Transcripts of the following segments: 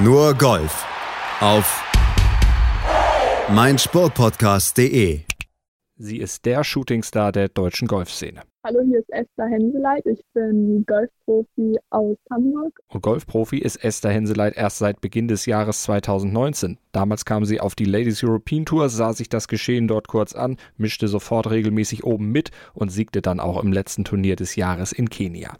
Nur Golf auf meinsportpodcast.de. Sie ist der Shootingstar der deutschen Golfszene. Hallo, hier ist Esther Henseleit. Ich bin Golfprofi aus Hamburg. Und Golfprofi ist Esther Henseleit erst seit Beginn des Jahres 2019. Damals kam sie auf die Ladies European Tour, sah sich das Geschehen dort kurz an, mischte sofort regelmäßig oben mit und siegte dann auch im letzten Turnier des Jahres in Kenia.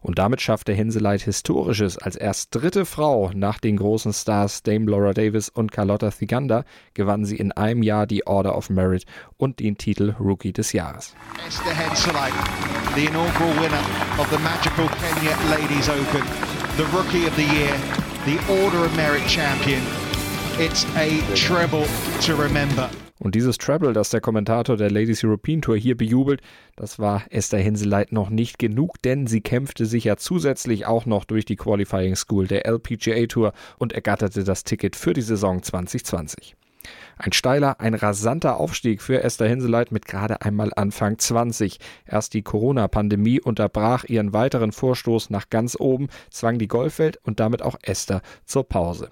Und damit schaffte Henseleit Historisches. Als erst dritte Frau nach den großen Stars Dame Laura Davis und Carlotta Thiganda gewann sie in einem Jahr die Order of Merit und den Titel Rookie des Jahres. Esther Henseleit, the inaugural winner of the magical Kenya Ladies Open, the Rookie of the Year, the Order of Merit Champion. It's a treble to remember. Und dieses Treble, das der Kommentator der Ladies European Tour hier bejubelt, das war Esther Henseleit noch nicht genug, denn sie kämpfte sich ja zusätzlich auch noch durch die Qualifying School der LPGA Tour und ergatterte das Ticket für die Saison 2020. Ein steiler, ein rasanter Aufstieg für Esther Henseleit mit gerade einmal Anfang 20. Erst die Corona-Pandemie unterbrach ihren weiteren Vorstoß nach ganz oben, zwang die Golfwelt und damit auch Esther zur Pause.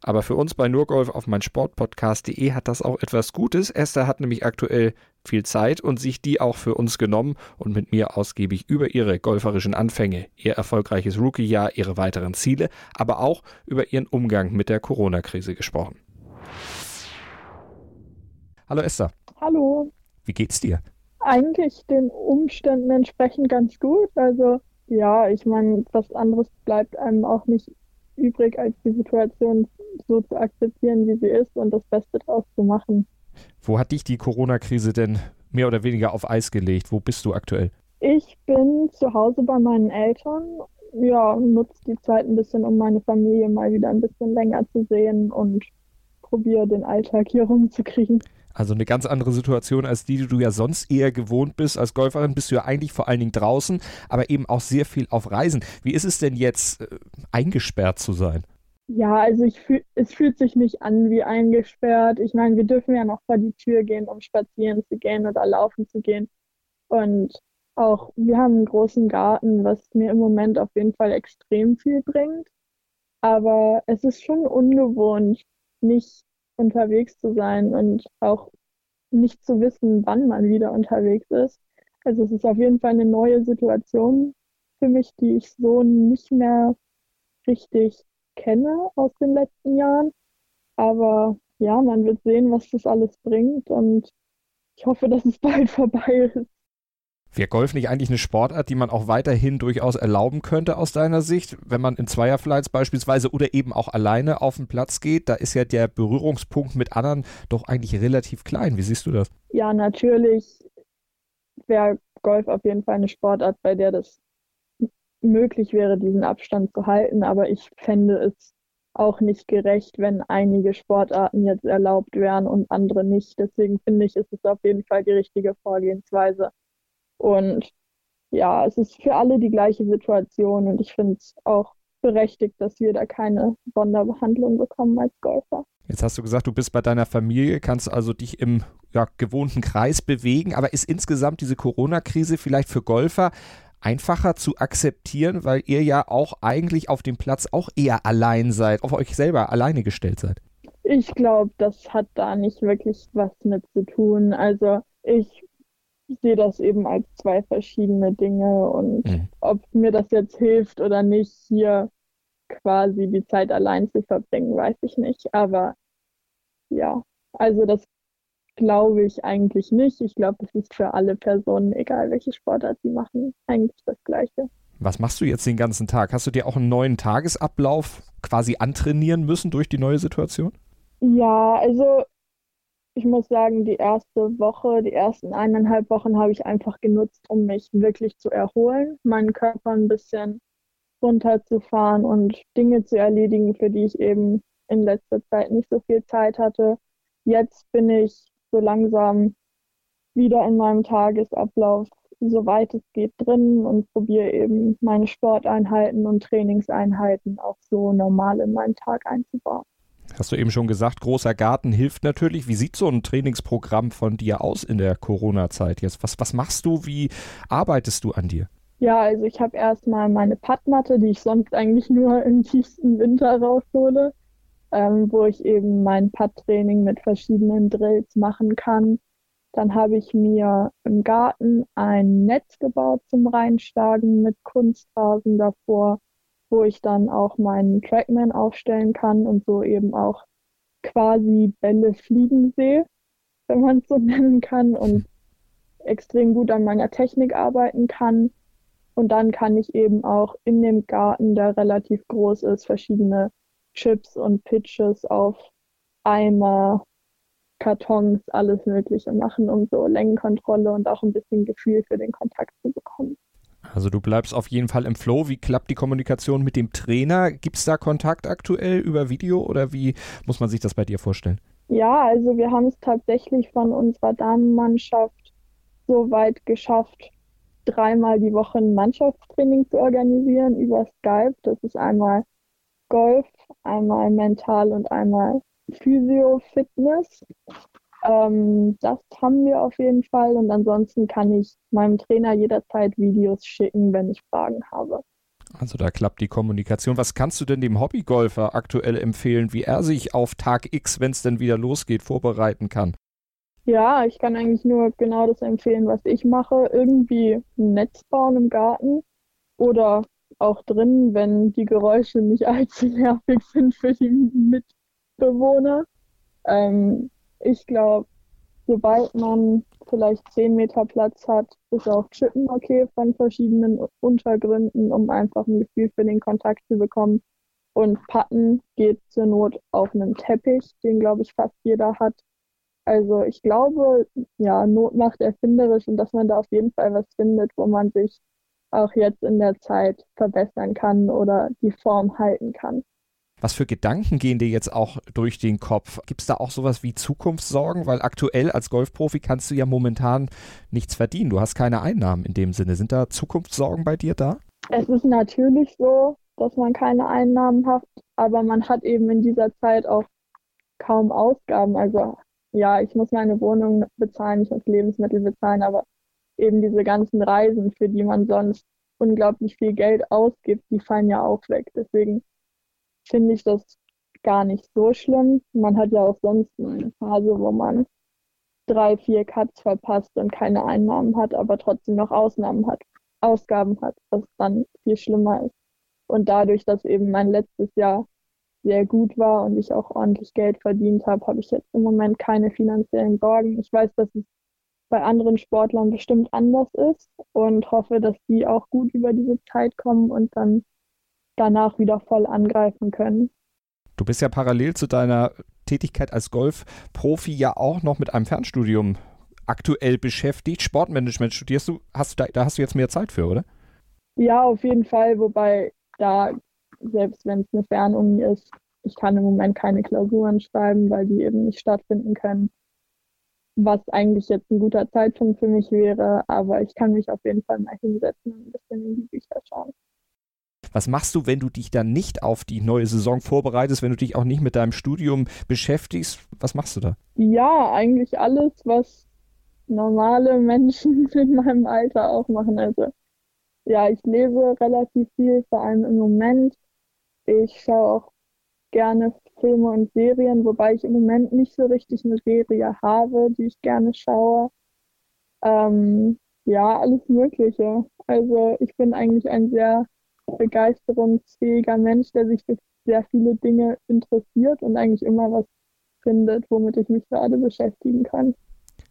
Aber für uns bei Nurgolf auf mein Sportpodcast.de hat das auch etwas Gutes. Esther hat nämlich aktuell viel Zeit und sich die auch für uns genommen und mit mir ausgiebig über ihre golferischen Anfänge, ihr erfolgreiches Rookie-Jahr, ihre weiteren Ziele, aber auch über ihren Umgang mit der Corona-Krise gesprochen. Hallo Esther. Hallo. Wie geht's dir? Eigentlich den Umständen entsprechend ganz gut. Also ja, ich meine, was anderes bleibt einem auch nicht übrig, als die Situation so zu akzeptieren, wie sie ist und das Beste daraus zu machen. Wo hat dich die Corona-Krise denn mehr oder weniger auf Eis gelegt? Wo bist du aktuell? Ich bin zu Hause bei meinen Eltern. Ja, nutze die Zeit ein bisschen, um meine Familie mal wieder ein bisschen länger zu sehen und probiere den Alltag hier rumzukriegen. Also eine ganz andere Situation als die, die du ja sonst eher gewohnt bist. Als Golferin bist du ja eigentlich vor allen Dingen draußen, aber eben auch sehr viel auf Reisen. Wie ist es denn jetzt, äh, eingesperrt zu sein? Ja, also fühl, es fühlt sich nicht an wie eingesperrt. Ich meine, wir dürfen ja noch vor die Tür gehen, um spazieren zu gehen oder laufen zu gehen. Und auch wir haben einen großen Garten, was mir im Moment auf jeden Fall extrem viel bringt. Aber es ist schon ungewohnt, nicht unterwegs zu sein und auch nicht zu wissen, wann man wieder unterwegs ist. Also es ist auf jeden Fall eine neue Situation für mich, die ich so nicht mehr richtig kenne aus den letzten Jahren. Aber ja, man wird sehen, was das alles bringt und ich hoffe, dass es bald vorbei ist. Wäre Golf nicht eigentlich eine Sportart, die man auch weiterhin durchaus erlauben könnte aus deiner Sicht, wenn man in Zweierflights beispielsweise oder eben auch alleine auf den Platz geht? Da ist ja der Berührungspunkt mit anderen doch eigentlich relativ klein. Wie siehst du das? Ja, natürlich wäre Golf auf jeden Fall eine Sportart, bei der das möglich wäre, diesen Abstand zu halten. Aber ich fände es auch nicht gerecht, wenn einige Sportarten jetzt erlaubt wären und andere nicht. Deswegen finde ich, ist es auf jeden Fall die richtige Vorgehensweise. Und ja, es ist für alle die gleiche Situation und ich finde es auch berechtigt, dass wir da keine Sonderbehandlung bekommen als Golfer. Jetzt hast du gesagt, du bist bei deiner Familie, kannst also dich im ja, gewohnten Kreis bewegen, aber ist insgesamt diese Corona-Krise vielleicht für Golfer einfacher zu akzeptieren, weil ihr ja auch eigentlich auf dem Platz auch eher allein seid, auf euch selber alleine gestellt seid? Ich glaube, das hat da nicht wirklich was mit zu tun. Also ich ich sehe das eben als zwei verschiedene Dinge und mhm. ob mir das jetzt hilft oder nicht, hier quasi die Zeit allein zu verbringen, weiß ich nicht. Aber ja, also das glaube ich eigentlich nicht. Ich glaube, es ist für alle Personen, egal welche Sportart sie machen, eigentlich das Gleiche. Was machst du jetzt den ganzen Tag? Hast du dir auch einen neuen Tagesablauf quasi antrainieren müssen durch die neue Situation? Ja, also ich muss sagen, die erste Woche, die ersten eineinhalb Wochen habe ich einfach genutzt, um mich wirklich zu erholen, meinen Körper ein bisschen runterzufahren und Dinge zu erledigen, für die ich eben in letzter Zeit nicht so viel Zeit hatte. Jetzt bin ich so langsam wieder in meinem Tagesablauf, soweit es geht, drin und probiere eben meine Sporteinheiten und Trainingseinheiten auch so normal in meinen Tag einzubauen. Hast du eben schon gesagt, großer Garten hilft natürlich. Wie sieht so ein Trainingsprogramm von dir aus in der Corona-Zeit jetzt? Was, was machst du? Wie arbeitest du an dir? Ja, also ich habe erstmal meine Padmatte, die ich sonst eigentlich nur im tiefsten Winter raushole, ähm, wo ich eben mein Pad-Training mit verschiedenen Drills machen kann. Dann habe ich mir im Garten ein Netz gebaut zum Reinschlagen mit Kunstrasen davor, wo ich dann auch meinen Trackman aufstellen kann und so eben auch quasi Bälle fliegen sehe, wenn man es so nennen kann und extrem gut an meiner Technik arbeiten kann. Und dann kann ich eben auch in dem Garten, der relativ groß ist, verschiedene Chips und Pitches auf Eimer, Kartons, alles Mögliche machen, um so Längenkontrolle und auch ein bisschen Gefühl für den Kontakt zu bekommen. Also du bleibst auf jeden Fall im Flow. Wie klappt die Kommunikation mit dem Trainer? Gibt es da Kontakt aktuell über Video oder wie muss man sich das bei dir vorstellen? Ja, also wir haben es tatsächlich von unserer Damenmannschaft so weit geschafft, dreimal die Woche ein Mannschaftstraining zu organisieren über Skype. Das ist einmal Golf, einmal mental und einmal Physio-Fitness. Ähm, das haben wir auf jeden Fall und ansonsten kann ich meinem Trainer jederzeit Videos schicken, wenn ich Fragen habe. Also da klappt die Kommunikation. Was kannst du denn dem Hobbygolfer aktuell empfehlen, wie er sich auf Tag X, wenn es denn wieder losgeht, vorbereiten kann? Ja, ich kann eigentlich nur genau das empfehlen, was ich mache. Irgendwie ein Netz bauen im Garten oder auch drin, wenn die Geräusche nicht allzu nervig sind für die Mitbewohner. Ähm, ich glaube, sobald man vielleicht 10 Meter Platz hat, ist auch Chippen okay von verschiedenen Untergründen, um einfach ein Gefühl für den Kontakt zu bekommen. Und Patten geht zur Not auf einem Teppich, den glaube ich fast jeder hat. Also ich glaube, ja, Not macht erfinderisch und dass man da auf jeden Fall was findet, wo man sich auch jetzt in der Zeit verbessern kann oder die Form halten kann. Was für Gedanken gehen dir jetzt auch durch den Kopf? Gibt es da auch sowas wie Zukunftssorgen? Weil aktuell als Golfprofi kannst du ja momentan nichts verdienen. Du hast keine Einnahmen in dem Sinne. Sind da Zukunftssorgen bei dir da? Es ist natürlich so, dass man keine Einnahmen hat, aber man hat eben in dieser Zeit auch kaum Ausgaben. Also ja, ich muss meine Wohnung bezahlen, ich muss Lebensmittel bezahlen, aber eben diese ganzen Reisen, für die man sonst unglaublich viel Geld ausgibt, die fallen ja auch weg. Deswegen finde ich das gar nicht so schlimm. Man hat ja auch sonst eine Phase, wo man drei, vier Cuts verpasst und keine Einnahmen hat, aber trotzdem noch Ausnahmen hat, Ausgaben hat, was dann viel schlimmer ist. Und dadurch, dass eben mein letztes Jahr sehr gut war und ich auch ordentlich Geld verdient habe, habe ich jetzt im Moment keine finanziellen Sorgen. Ich weiß, dass es bei anderen Sportlern bestimmt anders ist und hoffe, dass die auch gut über diese Zeit kommen und dann danach wieder voll angreifen können. Du bist ja parallel zu deiner Tätigkeit als Golfprofi ja auch noch mit einem Fernstudium aktuell beschäftigt. Sportmanagement studierst du, hast du da, da hast du jetzt mehr Zeit für, oder? Ja, auf jeden Fall, wobei da, selbst wenn es eine Fernuni ist, ich kann im Moment keine Klausuren schreiben, weil die eben nicht stattfinden können. Was eigentlich jetzt ein guter Zeitpunkt für mich wäre, aber ich kann mich auf jeden Fall mal hinsetzen und ein bisschen in die Bücher schauen. Was machst du, wenn du dich dann nicht auf die neue Saison vorbereitest, wenn du dich auch nicht mit deinem Studium beschäftigst? Was machst du da? Ja, eigentlich alles, was normale Menschen in meinem Alter auch machen. Also ja, ich lese relativ viel, vor allem im Moment. Ich schaue auch gerne Filme und Serien, wobei ich im Moment nicht so richtig eine Serie habe, die ich gerne schaue. Ähm, ja, alles Mögliche. Also ich bin eigentlich ein sehr begeisterungsfähiger Mensch, der sich für sehr viele Dinge interessiert und eigentlich immer was findet, womit ich mich gerade beschäftigen kann.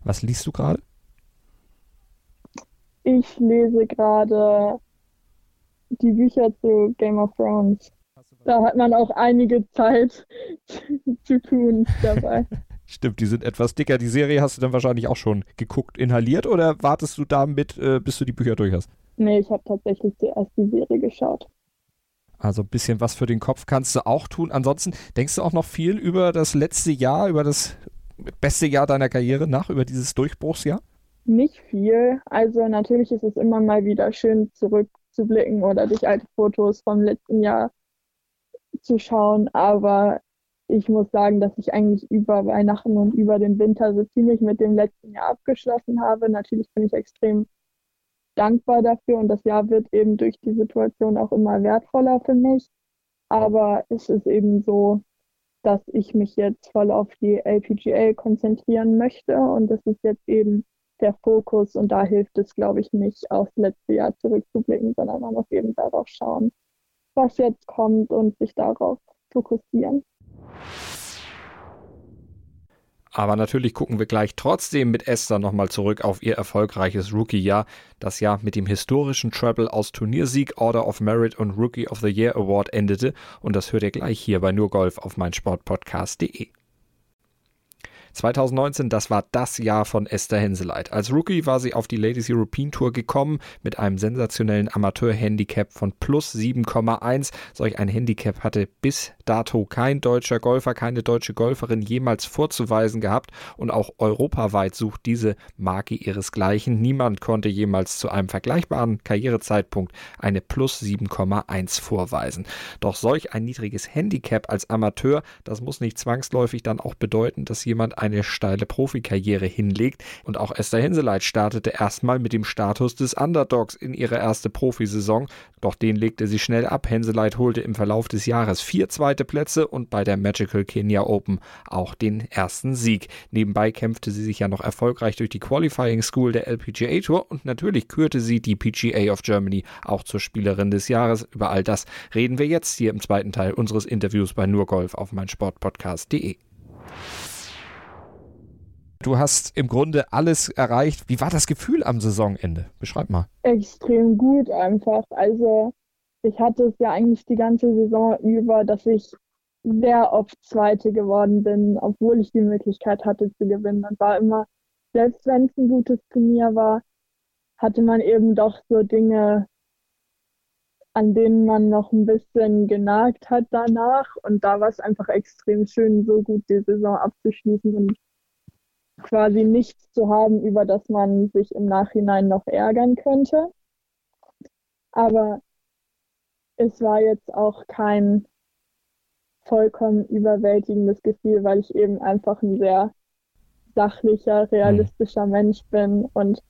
Was liest du gerade? Ich lese gerade die Bücher zu Game of Thrones. Da hat man auch einige Zeit zu tun dabei. Stimmt, die sind etwas dicker. Die Serie hast du dann wahrscheinlich auch schon geguckt, inhaliert oder wartest du damit, äh, bis du die Bücher durch hast? Nee, ich habe tatsächlich zuerst die Serie geschaut. Also ein bisschen was für den Kopf kannst du auch tun. Ansonsten denkst du auch noch viel über das letzte Jahr, über das beste Jahr deiner Karriere nach, über dieses Durchbruchsjahr? Nicht viel. Also natürlich ist es immer mal wieder schön zurückzublicken oder durch alte Fotos vom letzten Jahr zu schauen. Aber ich muss sagen, dass ich eigentlich über Weihnachten und über den Winter so ziemlich mit dem letzten Jahr abgeschlossen habe. Natürlich bin ich extrem dankbar dafür und das Jahr wird eben durch die Situation auch immer wertvoller für mich. Aber es ist eben so, dass ich mich jetzt voll auf die LPGA konzentrieren möchte und das ist jetzt eben der Fokus und da hilft es, glaube ich, nicht aufs letzte Jahr zurückzublicken, sondern man muss eben darauf schauen, was jetzt kommt und sich darauf fokussieren. Aber natürlich gucken wir gleich trotzdem mit Esther nochmal zurück auf ihr erfolgreiches Rookie-Jahr, das Jahr mit dem historischen Treble aus Turniersieg, Order of Merit und Rookie of the Year Award endete. Und das hört ihr gleich hier bei Nur Golf auf meinsportpodcast.de. 2019, das war das Jahr von Esther Henseleit. Als Rookie war sie auf die Ladies European Tour gekommen mit einem sensationellen Amateur-Handicap von plus 7,1. Solch ein Handicap hatte bis dato kein deutscher Golfer, keine deutsche Golferin jemals vorzuweisen gehabt und auch europaweit sucht diese Marke ihresgleichen. Niemand konnte jemals zu einem vergleichbaren Karrierezeitpunkt eine plus 7,1 vorweisen. Doch solch ein niedriges Handicap als Amateur, das muss nicht zwangsläufig dann auch bedeuten, dass jemand eine steile Profikarriere hinlegt. Und auch Esther Henseleit startete erstmal mit dem Status des Underdogs in ihre erste Profisaison. Doch den legte sie schnell ab. Henseleit holte im Verlauf des Jahres vier zweite Plätze und bei der Magical Kenya Open auch den ersten Sieg. Nebenbei kämpfte sie sich ja noch erfolgreich durch die Qualifying School der LPGA Tour und natürlich kürte sie die PGA of Germany auch zur Spielerin des Jahres. Über all das reden wir jetzt hier im zweiten Teil unseres Interviews bei Nur Golf auf meinsportpodcast.de. Du hast im Grunde alles erreicht. Wie war das Gefühl am Saisonende? Beschreib mal. Extrem gut einfach. Also ich hatte es ja eigentlich die ganze Saison über, dass ich sehr oft Zweite geworden bin, obwohl ich die Möglichkeit hatte zu gewinnen. Und war immer, selbst wenn es ein gutes Turnier war, hatte man eben doch so Dinge, an denen man noch ein bisschen genagt hat danach. Und da war es einfach extrem schön, so gut die Saison abzuschließen und quasi nichts zu haben, über das man sich im Nachhinein noch ärgern könnte. Aber es war jetzt auch kein vollkommen überwältigendes Gefühl, weil ich eben einfach ein sehr sachlicher, realistischer mhm. Mensch bin. Und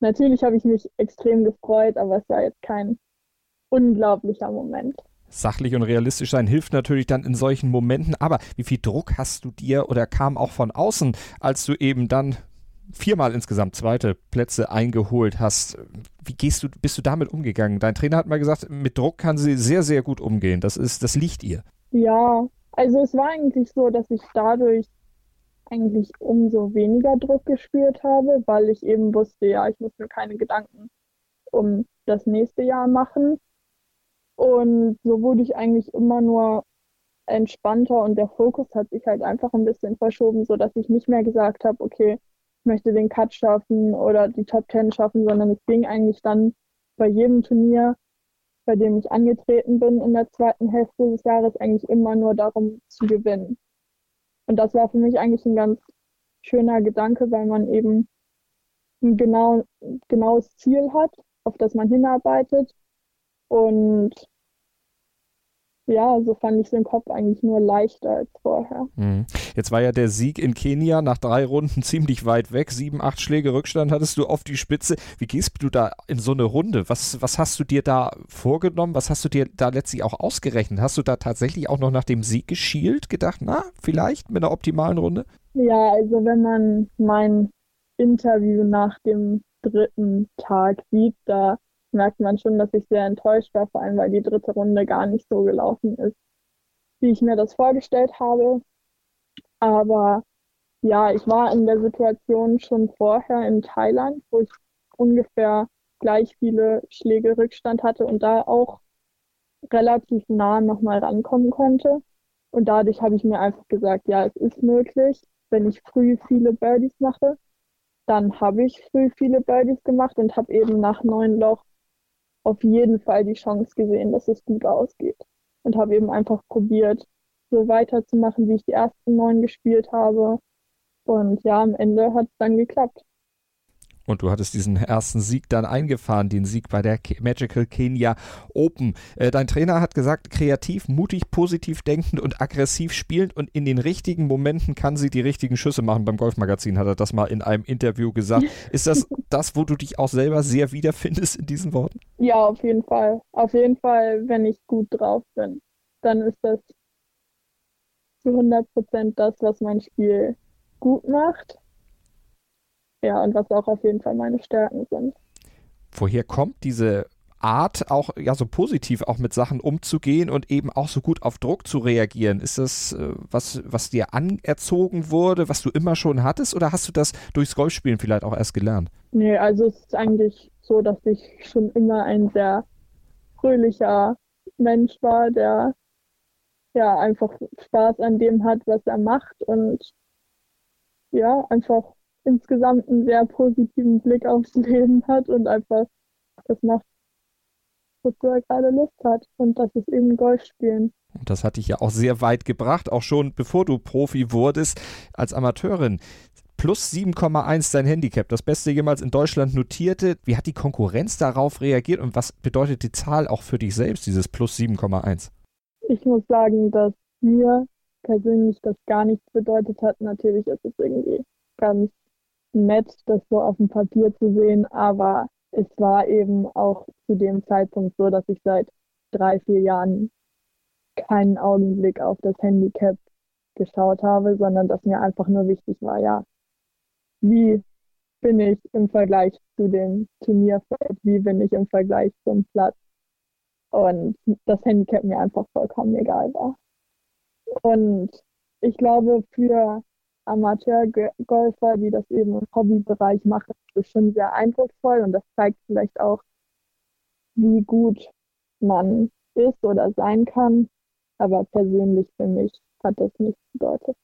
natürlich habe ich mich extrem gefreut, aber es war jetzt kein unglaublicher Moment sachlich und realistisch sein hilft natürlich dann in solchen Momenten. Aber wie viel Druck hast du dir oder kam auch von außen, als du eben dann viermal insgesamt zweite Plätze eingeholt hast? Wie gehst du, bist du damit umgegangen? Dein Trainer hat mal gesagt, mit Druck kann sie sehr, sehr gut umgehen. Das ist, das liegt ihr. Ja, also es war eigentlich so, dass ich dadurch eigentlich umso weniger Druck gespürt habe, weil ich eben wusste, ja, ich muss mir keine Gedanken um das nächste Jahr machen. Und so wurde ich eigentlich immer nur entspannter und der Fokus hat sich halt einfach ein bisschen verschoben, sodass ich nicht mehr gesagt habe, okay, ich möchte den Cut schaffen oder die Top Ten schaffen, sondern es ging eigentlich dann bei jedem Turnier, bei dem ich angetreten bin in der zweiten Hälfte des Jahres, eigentlich immer nur darum zu gewinnen. Und das war für mich eigentlich ein ganz schöner Gedanke, weil man eben ein genau, genaues Ziel hat, auf das man hinarbeitet und ja, so fand ich den Kopf eigentlich nur leichter als vorher. Mhm. Jetzt war ja der Sieg in Kenia nach drei Runden ziemlich weit weg. Sieben, acht Schläge Rückstand hattest du auf die Spitze. Wie gehst du da in so eine Runde? Was, was hast du dir da vorgenommen? Was hast du dir da letztlich auch ausgerechnet? Hast du da tatsächlich auch noch nach dem Sieg geschielt, gedacht, na, vielleicht mit einer optimalen Runde? Ja, also wenn man mein Interview nach dem dritten Tag sieht, da merkt man schon, dass ich sehr enttäuscht war, vor allem weil die dritte Runde gar nicht so gelaufen ist, wie ich mir das vorgestellt habe. Aber ja, ich war in der Situation schon vorher in Thailand, wo ich ungefähr gleich viele Schläge Rückstand hatte und da auch relativ nah nochmal rankommen konnte. Und dadurch habe ich mir einfach gesagt, ja, es ist möglich, wenn ich früh viele Birdies mache. Dann habe ich früh viele Birdies gemacht und habe eben nach neun Loch auf jeden Fall die Chance gesehen, dass es gut ausgeht. Und habe eben einfach probiert, so weiterzumachen, wie ich die ersten neun gespielt habe. Und ja, am Ende hat es dann geklappt. Und du hattest diesen ersten Sieg dann eingefahren, den Sieg bei der Magical Kenya Open. Äh, dein Trainer hat gesagt, kreativ, mutig, positiv denkend und aggressiv spielend und in den richtigen Momenten kann sie die richtigen Schüsse machen. Beim Golfmagazin hat er das mal in einem Interview gesagt. Ist das das, wo du dich auch selber sehr wiederfindest in diesen Worten? Ja, auf jeden Fall. Auf jeden Fall, wenn ich gut drauf bin, dann ist das zu 100 Prozent das, was mein Spiel gut macht ja, und was auch auf jeden Fall meine Stärken sind. Woher kommt diese Art, auch ja so positiv auch mit Sachen umzugehen und eben auch so gut auf Druck zu reagieren? Ist das äh, was, was dir anerzogen wurde, was du immer schon hattest, oder hast du das durchs Golfspielen vielleicht auch erst gelernt? Nee, also es ist eigentlich so, dass ich schon immer ein sehr fröhlicher Mensch war, der ja einfach Spaß an dem hat, was er macht und ja, einfach insgesamt einen sehr positiven Blick aufs Leben hat und einfach das macht, wozu er gerade Lust hat. Und das ist eben Golf spielen. Und das hat dich ja auch sehr weit gebracht, auch schon bevor du Profi wurdest als Amateurin. Plus 7,1 dein Handicap, das Beste jemals in Deutschland notierte. Wie hat die Konkurrenz darauf reagiert und was bedeutet die Zahl auch für dich selbst, dieses Plus 7,1? Ich muss sagen, dass mir persönlich das gar nichts bedeutet hat. Natürlich ist es irgendwie ganz nett, das so auf dem Papier zu sehen, aber es war eben auch zu dem Zeitpunkt so, dass ich seit drei, vier Jahren keinen Augenblick auf das Handicap geschaut habe, sondern dass mir einfach nur wichtig war, ja, wie bin ich im Vergleich zu dem Turnierfeld, wie bin ich im Vergleich zum Platz? Und das Handicap mir einfach vollkommen egal war. Und ich glaube, für Amateurgolfer, die das eben im Hobbybereich machen, das ist schon sehr eindrucksvoll und das zeigt vielleicht auch, wie gut man ist oder sein kann. Aber persönlich für mich hat das nichts bedeutet.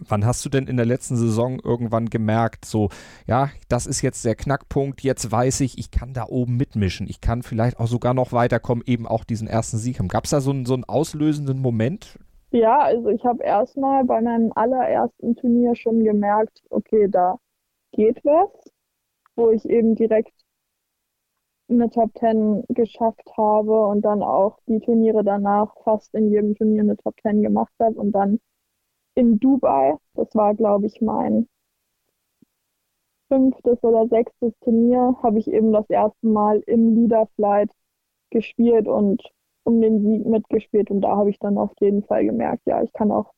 Wann hast du denn in der letzten Saison irgendwann gemerkt, so, ja, das ist jetzt der Knackpunkt, jetzt weiß ich, ich kann da oben mitmischen, ich kann vielleicht auch sogar noch weiterkommen, eben auch diesen ersten Sieg haben. Gab es da so einen, so einen auslösenden Moment? Ja, also ich habe erstmal bei meinem allerersten Turnier schon gemerkt, okay, da geht was, wo ich eben direkt eine Top 10 geschafft habe und dann auch die Turniere danach fast in jedem Turnier eine Top 10 gemacht habe und dann in Dubai, das war glaube ich mein fünftes oder sechstes Turnier, habe ich eben das erste Mal im Leaderflight gespielt und um den Sieg mitgespielt und da habe ich dann auf jeden Fall gemerkt, ja, ich kann auch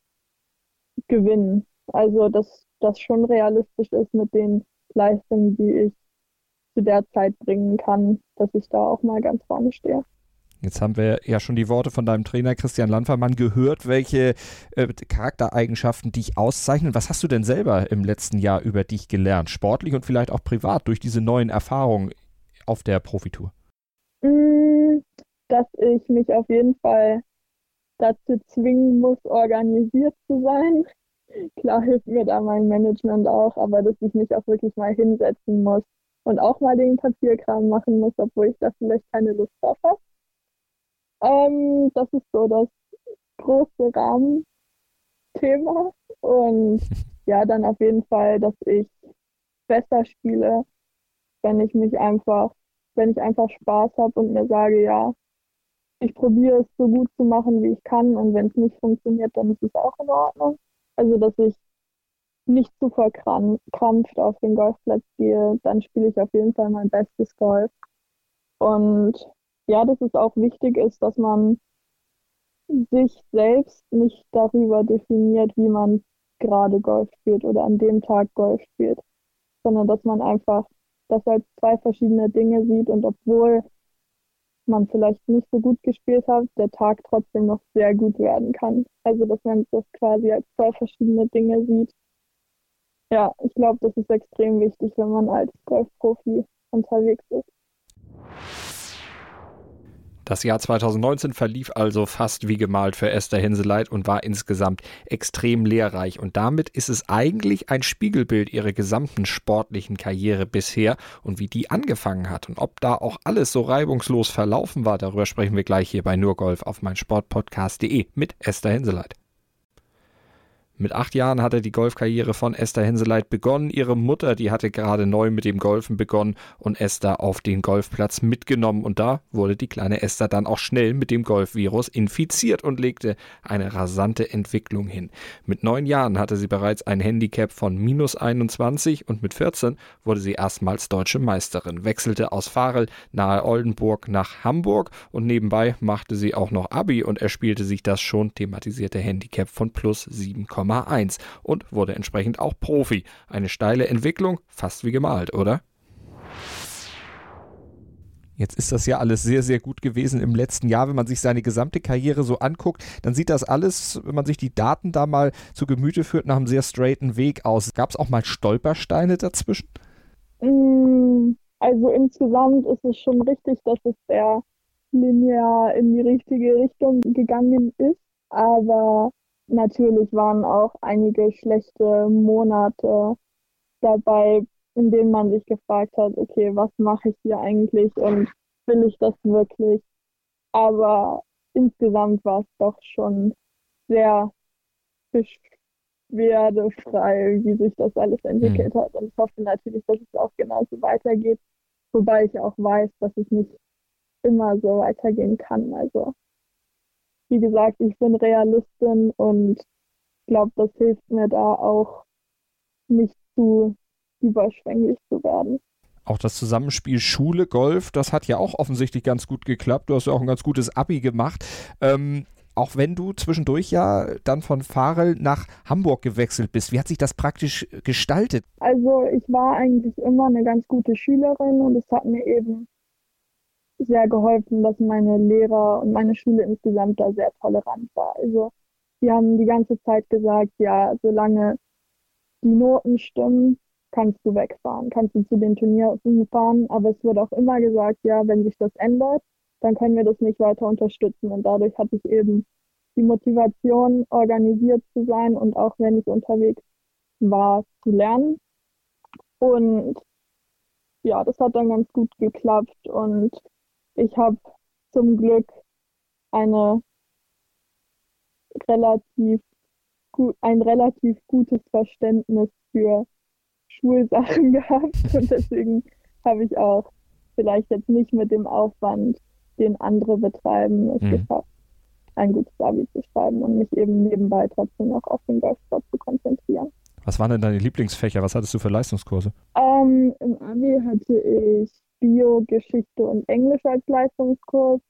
gewinnen. Also, dass das schon realistisch ist mit den Leistungen, die ich zu der Zeit bringen kann, dass ich da auch mal ganz vorne stehe. Jetzt haben wir ja schon die Worte von deinem Trainer Christian Landvermann gehört, welche äh, Charaktereigenschaften dich auszeichnen. Was hast du denn selber im letzten Jahr über dich gelernt, sportlich und vielleicht auch privat durch diese neuen Erfahrungen auf der Profitour? Dass ich mich auf jeden Fall dazu zwingen muss, organisiert zu sein. Klar hilft mir da mein Management auch, aber dass ich mich auch wirklich mal hinsetzen muss und auch mal den Papierkram machen muss, obwohl ich da vielleicht keine Lust drauf habe. Ähm, das ist so das große Rahmenthema. Und ja, dann auf jeden Fall, dass ich besser spiele, wenn ich mich einfach, wenn ich einfach Spaß habe und mir sage, ja, ich probiere es so gut zu machen, wie ich kann. Und wenn es nicht funktioniert, dann ist es auch in Ordnung. Also, dass ich nicht zu verkrampft auf den Golfplatz gehe, dann spiele ich auf jeden Fall mein bestes Golf. Und ja, dass es auch wichtig ist, dass man sich selbst nicht darüber definiert, wie man gerade Golf spielt oder an dem Tag Golf spielt, sondern dass man einfach das als zwei verschiedene Dinge sieht und obwohl man vielleicht nicht so gut gespielt hat, der Tag trotzdem noch sehr gut werden kann. Also dass man das quasi als zwei verschiedene Dinge sieht. Ja, ich glaube, das ist extrem wichtig, wenn man als Golfprofi unterwegs ist. Das Jahr 2019 verlief also fast wie gemalt für Esther Henseleit und war insgesamt extrem lehrreich. Und damit ist es eigentlich ein Spiegelbild ihrer gesamten sportlichen Karriere bisher und wie die angefangen hat. Und ob da auch alles so reibungslos verlaufen war, darüber sprechen wir gleich hier bei Nurgolf auf meinsportpodcast.de mit Esther Henseleit. Mit acht Jahren hatte die Golfkarriere von Esther Henseleit begonnen. Ihre Mutter, die hatte gerade neu mit dem Golfen begonnen und Esther auf den Golfplatz mitgenommen. Und da wurde die kleine Esther dann auch schnell mit dem Golfvirus infiziert und legte eine rasante Entwicklung hin. Mit neun Jahren hatte sie bereits ein Handicap von minus 21 und mit 14 wurde sie erstmals deutsche Meisterin, wechselte aus Farel nahe Oldenburg nach Hamburg und nebenbei machte sie auch noch Abi und erspielte sich das schon thematisierte Handicap von plus 7, 1,1 und wurde entsprechend auch Profi. Eine steile Entwicklung, fast wie gemalt, oder? Jetzt ist das ja alles sehr, sehr gut gewesen im letzten Jahr. Wenn man sich seine gesamte Karriere so anguckt, dann sieht das alles, wenn man sich die Daten da mal zu Gemüte führt, nach einem sehr straighten Weg aus. Gab es auch mal Stolpersteine dazwischen? Mm, also insgesamt ist es schon richtig, dass es sehr linear in die richtige Richtung gegangen ist. Aber Natürlich waren auch einige schlechte Monate dabei, in denen man sich gefragt hat, okay, was mache ich hier eigentlich und will ich das wirklich? Aber insgesamt war es doch schon sehr beschwerdefrei, wie sich das alles entwickelt mhm. hat. Und ich hoffe natürlich, dass es auch genauso weitergeht, wobei ich auch weiß, dass es nicht immer so weitergehen kann. Also wie gesagt, ich bin Realistin und glaube, das hilft mir da auch nicht zu überschwänglich zu werden. Auch das Zusammenspiel Schule, Golf, das hat ja auch offensichtlich ganz gut geklappt. Du hast ja auch ein ganz gutes Abi gemacht. Ähm, auch wenn du zwischendurch ja dann von Farel nach Hamburg gewechselt bist. Wie hat sich das praktisch gestaltet? Also ich war eigentlich immer eine ganz gute Schülerin und es hat mir eben sehr geholfen, dass meine Lehrer und meine Schule insgesamt da sehr tolerant war. Also die haben die ganze Zeit gesagt, ja, solange die Noten stimmen, kannst du wegfahren, kannst du zu den Turnieren fahren, aber es wird auch immer gesagt, ja, wenn sich das ändert, dann können wir das nicht weiter unterstützen. Und dadurch hatte ich eben die Motivation, organisiert zu sein und auch wenn ich unterwegs war, zu lernen. Und ja, das hat dann ganz gut geklappt und ich habe zum Glück eine relativ gut, ein relativ gutes Verständnis für Schulsachen gehabt und deswegen habe ich auch vielleicht jetzt nicht mit dem Aufwand, den andere betreiben, es mhm. geschafft, ein gutes Abi zu schreiben und mich eben nebenbei trotzdem noch auf den Golfsport zu konzentrieren. Was waren denn deine Lieblingsfächer? Was hattest du für Leistungskurse? Ähm, Im Abi hatte ich Bio, Geschichte und Englisch als Leistungskurs.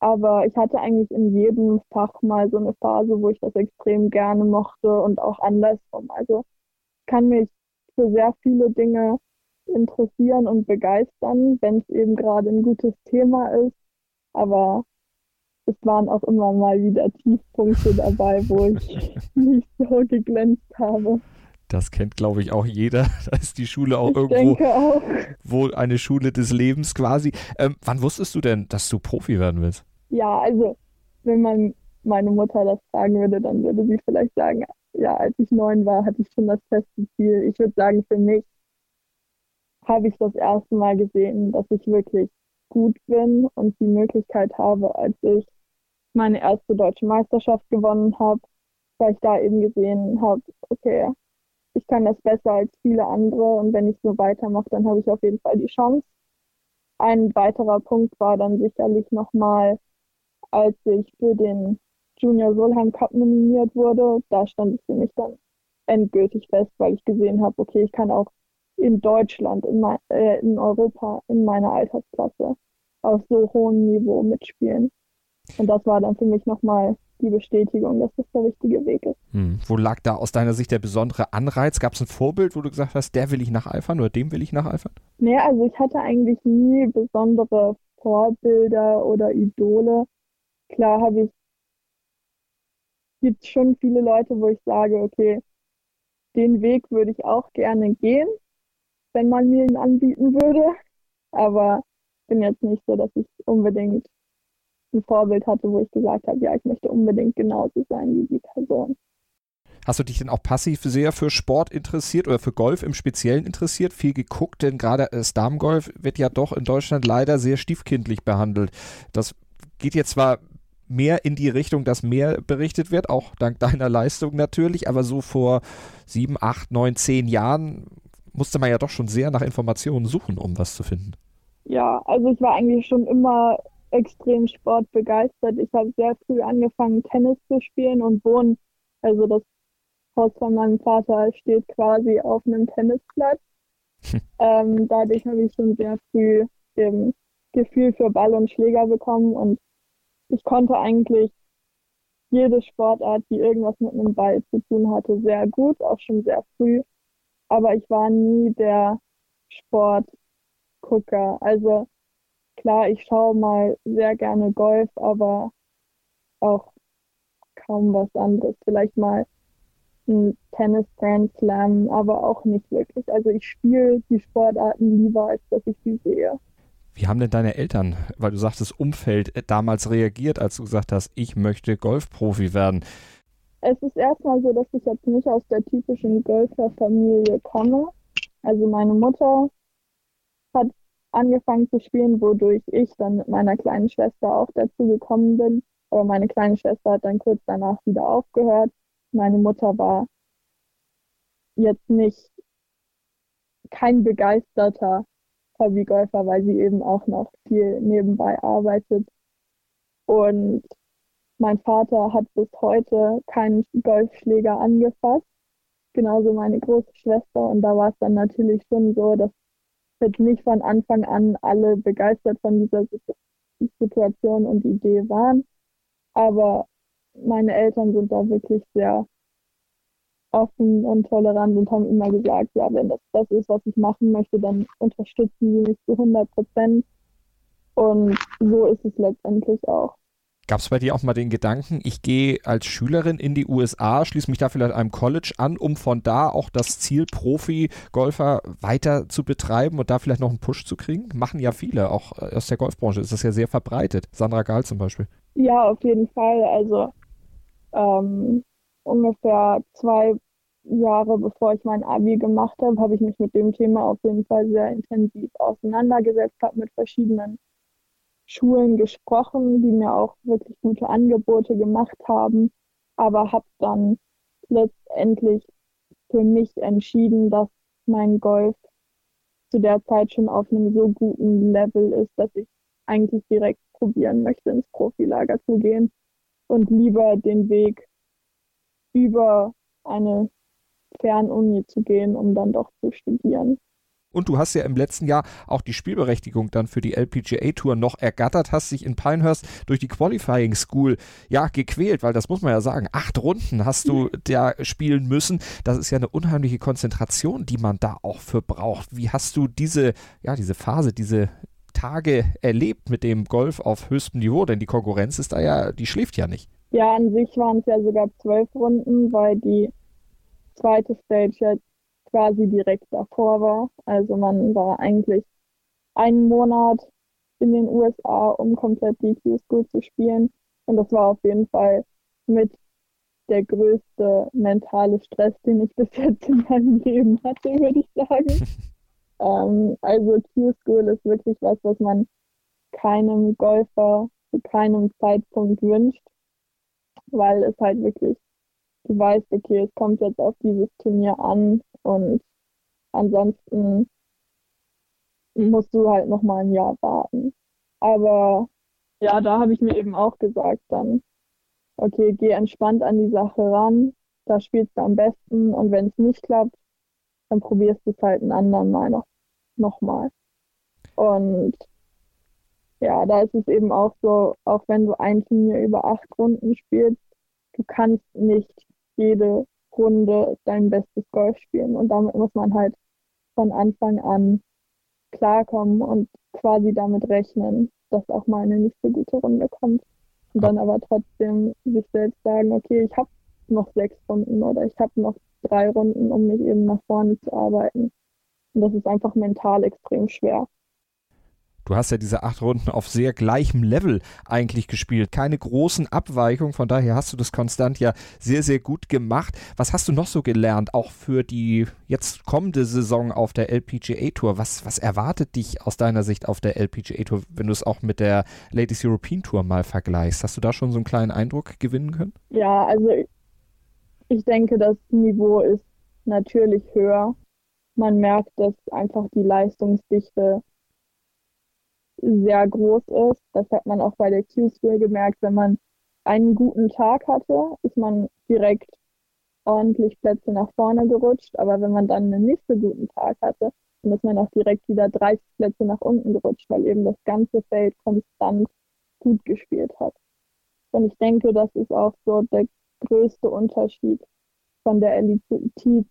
Aber ich hatte eigentlich in jedem Fach mal so eine Phase, wo ich das extrem gerne mochte und auch andersrum. Also ich kann mich für sehr viele Dinge interessieren und begeistern, wenn es eben gerade ein gutes Thema ist. Aber es waren auch immer mal wieder Tiefpunkte dabei, wo ich nicht so geglänzt habe. Das kennt, glaube ich, auch jeder. Da ist die Schule auch ich irgendwo auch. wohl eine Schule des Lebens quasi. Ähm, wann wusstest du denn, dass du Profi werden willst? Ja, also wenn man meine Mutter das fragen würde, dann würde sie vielleicht sagen, ja, als ich neun war, hatte ich schon das feste Ziel. Ich würde sagen, für mich habe ich das erste Mal gesehen, dass ich wirklich gut bin und die Möglichkeit habe, als ich meine erste deutsche Meisterschaft gewonnen habe, weil ich da eben gesehen habe, okay, ich kann das besser als viele andere und wenn ich so weitermache, dann habe ich auf jeden Fall die Chance. Ein weiterer Punkt war dann sicherlich nochmal, als ich für den Junior Solheim Cup nominiert wurde, da stand es für mich dann endgültig fest, weil ich gesehen habe, okay, ich kann auch in Deutschland, in, mein, äh, in Europa, in meiner Altersklasse auf so hohem Niveau mitspielen. Und das war dann für mich nochmal die Bestätigung, dass das der richtige Weg ist. Hm. Wo lag da aus deiner Sicht der besondere Anreiz? Gab es ein Vorbild, wo du gesagt hast, der will ich nacheifern oder dem will ich nacheifern? Nee, also ich hatte eigentlich nie besondere Vorbilder oder Idole. Klar habe ich, gibt schon viele Leute, wo ich sage, okay, den Weg würde ich auch gerne gehen, wenn man mir ihn anbieten würde. Aber bin jetzt nicht so, dass ich unbedingt ein Vorbild hatte, wo ich gesagt habe, ja, ich möchte unbedingt genauso sein wie die Person. Hast du dich denn auch passiv sehr für Sport interessiert oder für Golf im Speziellen interessiert? Viel geguckt, denn gerade das Damengolf wird ja doch in Deutschland leider sehr stiefkindlich behandelt. Das geht jetzt zwar mehr in die Richtung, dass mehr berichtet wird, auch dank deiner Leistung natürlich, aber so vor sieben, acht, neun, zehn Jahren musste man ja doch schon sehr nach Informationen suchen, um was zu finden. Ja, also ich war eigentlich schon immer extrem sportbegeistert. Ich habe sehr früh angefangen, Tennis zu spielen und wohnen, also das Haus von meinem Vater steht quasi auf einem Tennisplatz. ähm, dadurch habe ich schon sehr früh eben Gefühl für Ball und Schläger bekommen und ich konnte eigentlich jede Sportart, die irgendwas mit einem Ball zu tun hatte, sehr gut, auch schon sehr früh. Aber ich war nie der Sportgucker. Also klar, ich schaue mal sehr gerne Golf, aber auch kaum was anderes. Vielleicht mal ein Tennis Grand Slam, aber auch nicht wirklich. Also ich spiele die Sportarten lieber, als dass ich sie sehe. Wie haben denn deine Eltern, weil du sagtest, Umfeld äh, damals reagiert, als du gesagt hast, ich möchte Golfprofi werden? Es ist erstmal so, dass ich jetzt nicht aus der typischen Golferfamilie komme. Also meine Mutter hat angefangen zu spielen, wodurch ich dann mit meiner kleinen Schwester auch dazu gekommen bin. Aber meine kleine Schwester hat dann kurz danach wieder aufgehört. Meine Mutter war jetzt nicht kein begeisterter Hobbygolfer, weil sie eben auch noch viel nebenbei arbeitet. Und mein Vater hat bis heute keinen Golfschläger angefasst, genauso meine große Schwester. Und da war es dann natürlich schon so, dass jetzt nicht von Anfang an alle begeistert von dieser Situation und Idee waren. Aber meine Eltern sind da wirklich sehr offen und tolerant und haben immer gesagt, ja, wenn das das ist, was ich machen möchte, dann unterstützen sie mich zu 100 Prozent. Und so ist es letztendlich auch. Gab es bei dir auch mal den Gedanken, ich gehe als Schülerin in die USA, schließe mich da vielleicht einem College an, um von da auch das Ziel Profi-Golfer weiter zu betreiben und da vielleicht noch einen Push zu kriegen? Machen ja viele, auch aus der Golfbranche ist das ja sehr verbreitet. Sandra Gahl zum Beispiel. Ja, auf jeden Fall. Also ähm, ungefähr zwei Jahre bevor ich mein Abi gemacht habe, habe ich mich mit dem Thema auf jeden Fall sehr intensiv auseinandergesetzt, habe mit verschiedenen Schulen gesprochen, die mir auch wirklich gute Angebote gemacht haben, aber habe dann letztendlich für mich entschieden, dass mein Golf zu der Zeit schon auf einem so guten Level ist, dass ich eigentlich direkt probieren möchte, ins Profilager zu gehen und lieber den Weg über eine Fernuni zu gehen, um dann doch zu studieren. Und du hast ja im letzten Jahr auch die Spielberechtigung dann für die LPGA Tour noch ergattert, hast dich in Pinehurst durch die Qualifying School ja gequält, weil das muss man ja sagen, acht Runden hast du da spielen müssen. Das ist ja eine unheimliche Konzentration, die man da auch für braucht. Wie hast du diese, ja, diese Phase, diese Tage erlebt mit dem Golf auf höchstem Niveau? Denn die Konkurrenz ist da ja, die schläft ja nicht. Ja, an sich waren es ja sogar zwölf Runden, weil die zweite Stage ja quasi direkt davor war. Also man war eigentlich einen Monat in den USA, um komplett die Q-School zu spielen. Und das war auf jeden Fall mit der größte mentale Stress, den ich bis jetzt in meinem Leben hatte, würde ich sagen. ähm, also Q-School ist wirklich was, was man keinem Golfer zu keinem Zeitpunkt wünscht weil es halt wirklich, du weißt, okay, es kommt jetzt auf dieses Turnier an und ansonsten musst du halt nochmal ein Jahr warten. Aber ja, da habe ich mir eben auch gesagt dann, okay, geh entspannt an die Sache ran, da spielst du am besten und wenn es nicht klappt, dann probierst du es halt ein anderen Mal noch, noch. Und ja, da ist es eben auch so, auch wenn du ein Turnier über acht Runden spielst, du kannst nicht jede Runde dein bestes Golf spielen. Und damit muss man halt von Anfang an klarkommen und quasi damit rechnen, dass auch mal eine nicht so gute Runde kommt. Und dann aber trotzdem sich selbst sagen, okay, ich habe noch sechs Runden oder ich habe noch drei Runden, um mich eben nach vorne zu arbeiten. Und das ist einfach mental extrem schwer. Du hast ja diese acht Runden auf sehr gleichem Level eigentlich gespielt. Keine großen Abweichungen. Von daher hast du das konstant ja sehr, sehr gut gemacht. Was hast du noch so gelernt, auch für die jetzt kommende Saison auf der LPGA Tour? Was, was erwartet dich aus deiner Sicht auf der LPGA Tour, wenn du es auch mit der Ladies European Tour mal vergleichst? Hast du da schon so einen kleinen Eindruck gewinnen können? Ja, also ich denke, das Niveau ist natürlich höher. Man merkt, dass einfach die Leistungsdichte sehr groß ist. Das hat man auch bei der Q-School gemerkt. Wenn man einen guten Tag hatte, ist man direkt ordentlich Plätze nach vorne gerutscht. Aber wenn man dann einen nicht so guten Tag hatte, dann ist man auch direkt wieder 30 Plätze nach unten gerutscht, weil eben das ganze Feld konstant gut gespielt hat. Und ich denke, das ist auch so der größte Unterschied von der LET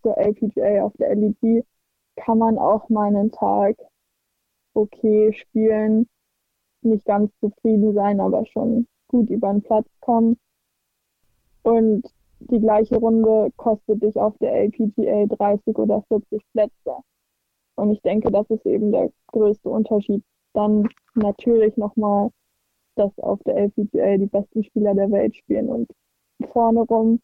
zur LPGA. Auf der LET kann man auch mal einen Tag okay spielen, nicht ganz zufrieden sein, aber schon gut über den Platz kommen. Und die gleiche Runde kostet dich auf der LPGA 30 oder 40 Plätze. Und ich denke, das ist eben der größte Unterschied. Dann natürlich nochmal, dass auf der LPGA die besten Spieler der Welt spielen und vorne rum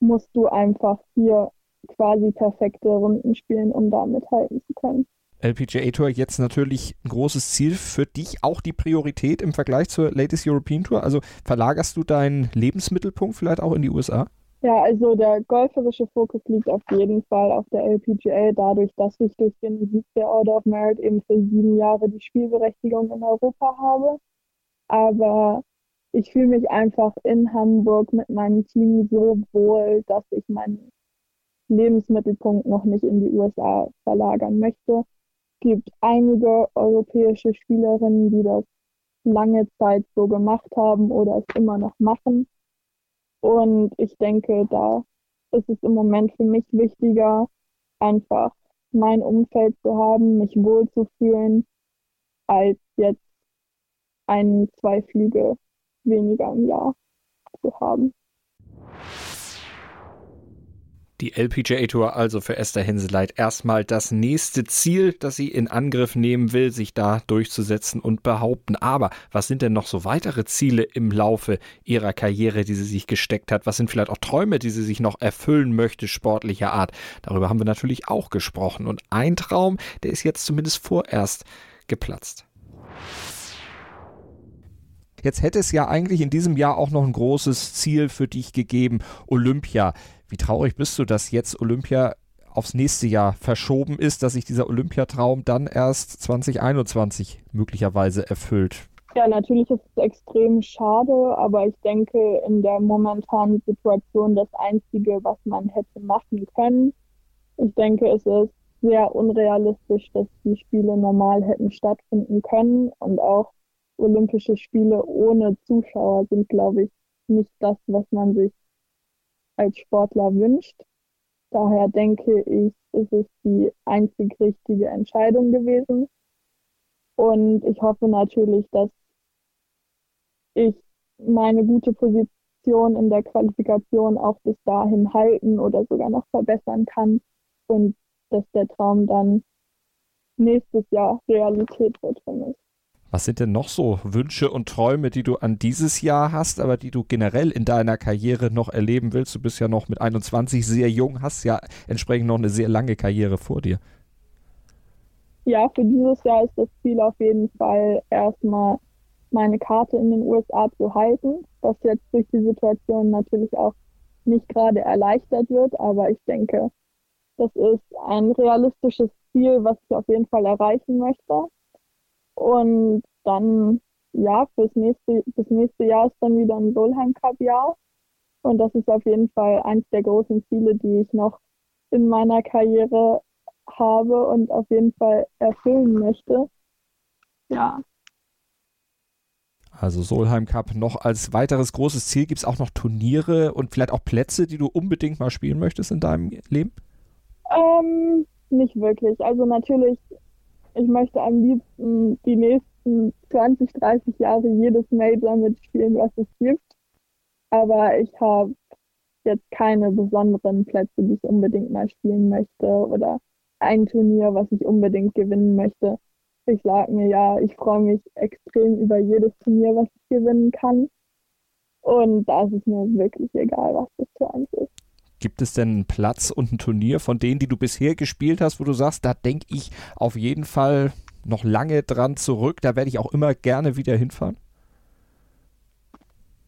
musst du einfach hier quasi perfekte Runden spielen, um da mithalten zu können. LPGA Tour jetzt natürlich ein großes Ziel für dich, auch die Priorität im Vergleich zur Latest European Tour. Also verlagerst du deinen Lebensmittelpunkt vielleicht auch in die USA? Ja, also der golferische Fokus liegt auf jeden Fall auf der LPGA, dadurch, dass ich durch den Sieg der Order of Merit eben für sieben Jahre die Spielberechtigung in Europa habe. Aber ich fühle mich einfach in Hamburg mit meinem Team so wohl, dass ich meinen Lebensmittelpunkt noch nicht in die USA verlagern möchte. Es gibt einige europäische Spielerinnen, die das lange Zeit so gemacht haben oder es immer noch machen. Und ich denke, da ist es im Moment für mich wichtiger, einfach mein Umfeld zu haben, mich wohlzufühlen, als jetzt ein, zwei Flüge weniger im Jahr zu haben. Die LPGA Tour also für Esther Henseleit erstmal das nächste Ziel, das sie in Angriff nehmen will, sich da durchzusetzen und behaupten. Aber was sind denn noch so weitere Ziele im Laufe ihrer Karriere, die sie sich gesteckt hat? Was sind vielleicht auch Träume, die sie sich noch erfüllen möchte, sportlicher Art? Darüber haben wir natürlich auch gesprochen. Und ein Traum, der ist jetzt zumindest vorerst geplatzt. Jetzt hätte es ja eigentlich in diesem Jahr auch noch ein großes Ziel für dich gegeben, Olympia. Wie traurig bist du, dass jetzt Olympia aufs nächste Jahr verschoben ist, dass sich dieser Olympiatraum dann erst 2021 möglicherweise erfüllt? Ja, natürlich ist es extrem schade, aber ich denke, in der momentanen Situation das Einzige, was man hätte machen können. Ich denke, es ist sehr unrealistisch, dass die Spiele normal hätten stattfinden können und auch Olympische Spiele ohne Zuschauer sind, glaube ich, nicht das, was man sich als Sportler wünscht. Daher denke ich, ist es die einzig richtige Entscheidung gewesen. Und ich hoffe natürlich, dass ich meine gute Position in der Qualifikation auch bis dahin halten oder sogar noch verbessern kann und dass der Traum dann nächstes Jahr Realität wird für mich. Was sind denn noch so Wünsche und Träume, die du an dieses Jahr hast, aber die du generell in deiner Karriere noch erleben willst? Du bist ja noch mit 21 sehr jung, hast ja entsprechend noch eine sehr lange Karriere vor dir. Ja, für dieses Jahr ist das Ziel auf jeden Fall erstmal meine Karte in den USA zu halten, was jetzt durch die Situation natürlich auch nicht gerade erleichtert wird, aber ich denke, das ist ein realistisches Ziel, was ich auf jeden Fall erreichen möchte. Und dann, ja, fürs nächste, das nächste Jahr ist dann wieder ein Solheim Cup Jahr. Und das ist auf jeden Fall eins der großen Ziele, die ich noch in meiner Karriere habe und auf jeden Fall erfüllen möchte. Ja. Also Solheim Cup noch als weiteres großes Ziel. Gibt es auch noch Turniere und vielleicht auch Plätze, die du unbedingt mal spielen möchtest in deinem Leben? Ähm, nicht wirklich. Also natürlich ich möchte am liebsten die nächsten 20, 30 Jahre jedes Major mitspielen, was es gibt. Aber ich habe jetzt keine besonderen Plätze, die ich unbedingt mal spielen möchte oder ein Turnier, was ich unbedingt gewinnen möchte. ich sage mir ja, ich freue mich extrem über jedes Turnier, was ich gewinnen kann. Und da ist es mir wirklich egal, was das für eins ist. Gibt es denn einen Platz und ein Turnier von denen, die du bisher gespielt hast, wo du sagst, da denke ich auf jeden Fall noch lange dran zurück, da werde ich auch immer gerne wieder hinfahren?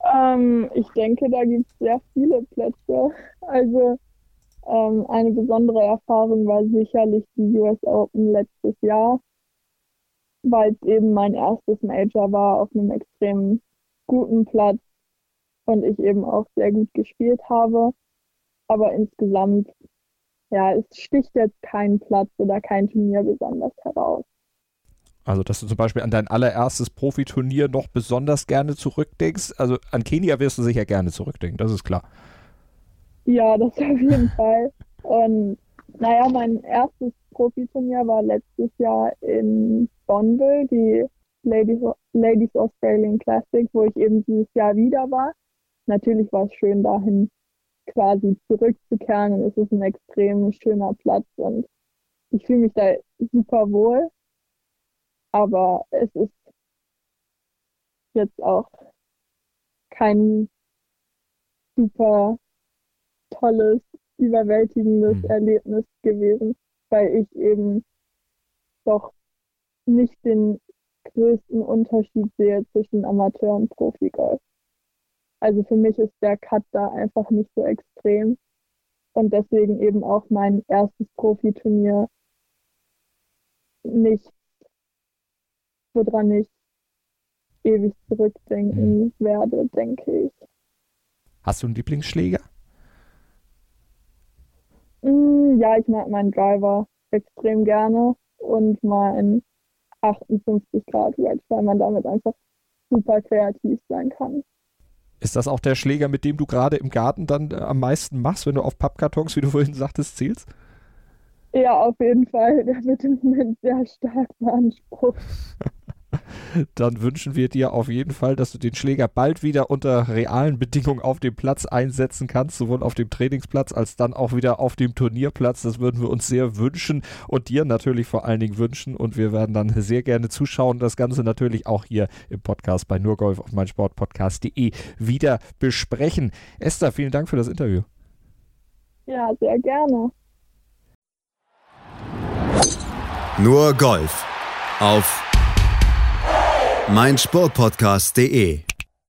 Ähm, ich denke, da gibt es sehr viele Plätze. Also ähm, eine besondere Erfahrung war sicherlich die US Open letztes Jahr, weil es eben mein erstes Major war auf einem extrem guten Platz und ich eben auch sehr gut gespielt habe. Aber insgesamt, ja, es sticht jetzt kein Platz oder kein Turnier besonders heraus. Also, dass du zum Beispiel an dein allererstes Profiturnier noch besonders gerne zurückdenkst. Also an Kenia wirst du sicher gerne zurückdenken, das ist klar. Ja, das auf jeden Fall. Und naja, mein erstes Profiturnier war letztes Jahr in Bonneville, die Ladies, Ladies Australian Classic, wo ich eben dieses Jahr wieder war. Natürlich war es schön, dahin quasi zurückzukehren und es ist ein extrem schöner Platz und ich fühle mich da super wohl. Aber es ist jetzt auch kein super tolles, überwältigendes mhm. Erlebnis gewesen, weil ich eben doch nicht den größten Unterschied sehe zwischen Amateur und Profi-Golf. Also für mich ist der Cut da einfach nicht so extrem und deswegen eben auch mein erstes Profiturnier nicht, woran ich ewig zurückdenken mhm. werde, denke ich. Hast du einen Lieblingsschläger? Mm, ja, ich mag meinen Driver extrem gerne und mein 58 Grad Wedge, weil man damit einfach super kreativ sein kann. Ist das auch der Schläger, mit dem du gerade im Garten dann äh, am meisten machst, wenn du auf Pappkartons, wie du vorhin sagtest, zielst? Ja, auf jeden Fall. Der wird im Moment sehr stark beansprucht. dann wünschen wir dir auf jeden Fall, dass du den Schläger bald wieder unter realen Bedingungen auf dem Platz einsetzen kannst, sowohl auf dem Trainingsplatz als dann auch wieder auf dem Turnierplatz. Das würden wir uns sehr wünschen und dir natürlich vor allen Dingen wünschen. Und wir werden dann sehr gerne zuschauen. Das Ganze natürlich auch hier im Podcast bei Nurgolf auf meinsportpodcast.de wieder besprechen. Esther, vielen Dank für das Interview. Ja, sehr gerne. Nur Golf auf meinsportpodcast.de